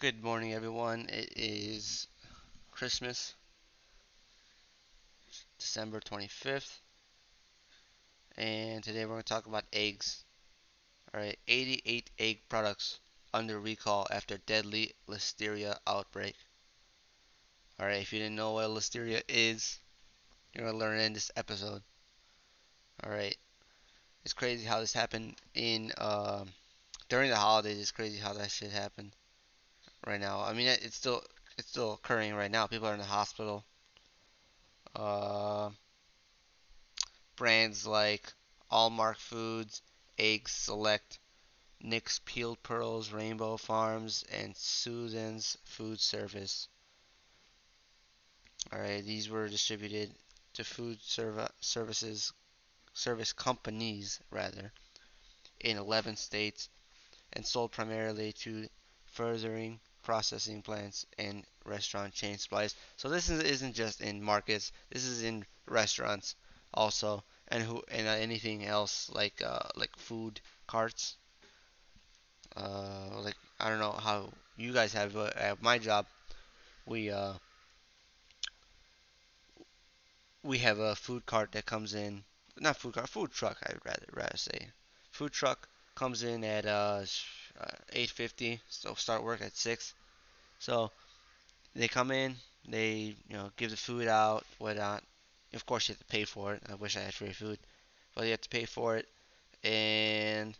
Good morning, everyone. It is Christmas, December 25th, and today we're going to talk about eggs. Alright, 88 egg products under recall after deadly listeria outbreak. Alright, if you didn't know what listeria is, you're going to learn in this episode. Alright, it's crazy how this happened in, uh, during the holidays, it's crazy how that shit happened right now. I mean, it's still it's still occurring right now. People are in the hospital. Uh, brands like Almark Foods, Eggs Select, Nick's Peeled Pearls, Rainbow Farms, and Susan's Food Service. Alright, these were distributed to food serv- services service companies rather in 11 states and sold primarily to furthering processing plants and restaurant chain supplies. So this is, isn't just in markets. This is in restaurants also, and who and uh, anything else like uh, like food carts. Uh, like I don't know how you guys have uh, at my job. We uh, we have a food cart that comes in. Not food cart, food truck. I'd rather rather say. Food truck comes in at uh, 8:50. So start work at six so they come in, they you know give the food out, whatnot. Of course, you have to pay for it. I wish I had free food, but you have to pay for it, and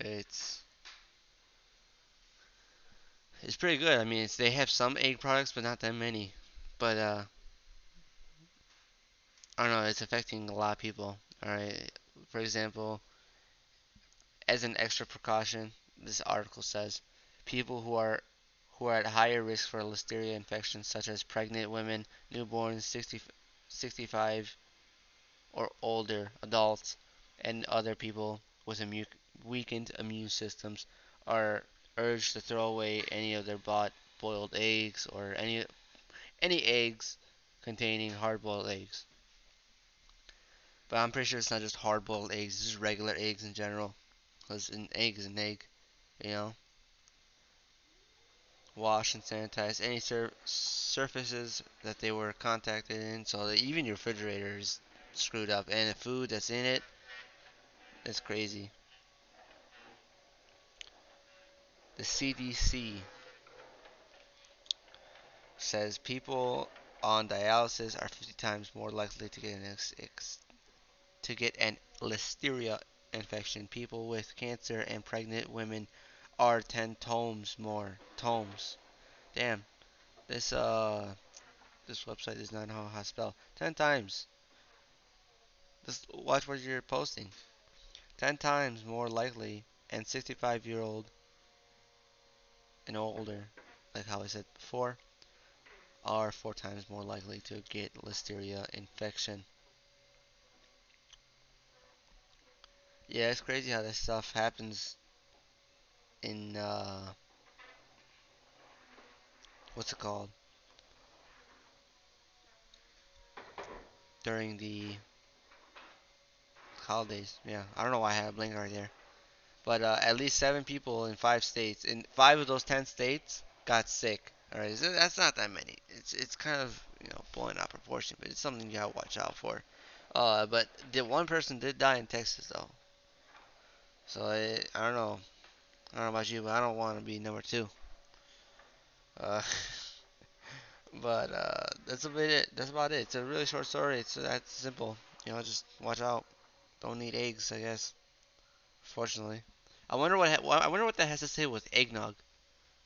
it's it's pretty good. I mean, they have some egg products, but not that many. But uh, I don't know. It's affecting a lot of people. All right. For example, as an extra precaution, this article says people who are who are at higher risk for listeria infections, such as pregnant women, newborns, 60, 65 or older adults, and other people with weakened immune systems, are urged to throw away any of their bought boiled eggs or any any eggs containing hard-boiled eggs. But I'm pretty sure it's not just hard-boiled eggs; it's just regular eggs in general. Because an egg is an egg, you know wash and sanitize any sur surfaces that they were contacted in so even your refrigerator is screwed up and the food that's in it, it is crazy. The CDC says people on dialysis are 50 times more likely to get an to get an listeria infection. People with cancer and pregnant women are 10 tomes more. Tomes. Damn. This, uh, this website is not how to spell. 10 times. Just watch what you're posting. 10 times more likely and 65 year old and older, like how I said before, are four times more likely to get listeria infection. Yeah, it's crazy how this stuff happens in uh, what's it called during the holidays. Yeah, I don't know why I had a blinker right there, but uh, at least seven people in five states, in five of those ten states, got sick. All right, that's not that many. It's it's kind of you know blowing out proportion, but it's something you gotta watch out for. Uh, but the one person did die in Texas though, so it, I don't know. I don't know about you, but I don't want to be number two. Uh, but uh, that's about it. That's about it. It's a really short story. It's that simple. You know, just watch out. Don't need eggs, I guess. Fortunately, I wonder what I wonder what that has to say with eggnog.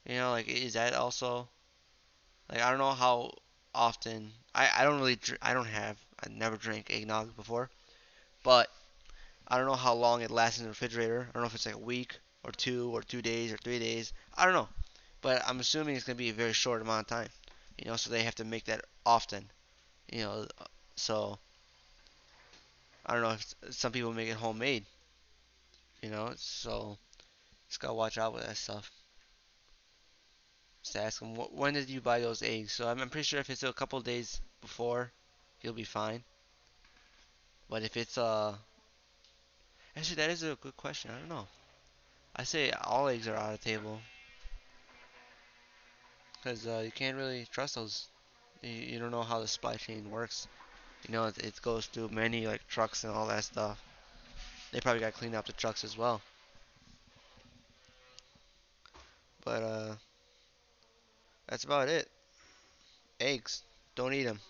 You know, like is that also like I don't know how often I I don't really I don't have I never drank eggnog before, but I don't know how long it lasts in the refrigerator. I don't know if it's like a week or two or two days or three days. I don't know, but I'm assuming it's gonna be a very short amount of time. You know, so they have to make that often. You know, so I don't know if some people make it homemade. You know, so just gotta watch out with that stuff. Just ask them when did you buy those eggs. So I'm, I'm pretty sure if it's a couple days before, you'll be fine. But if it's uh, actually that is a good question. I don't know. I say all eggs are out of table. because uh, you can't really trust those. You, you don't know how the supply chain works. You know, it, it goes through many like trucks and all that stuff. They probably got to clean up the trucks as well. But uh, that's about it. Eggs, don't eat them.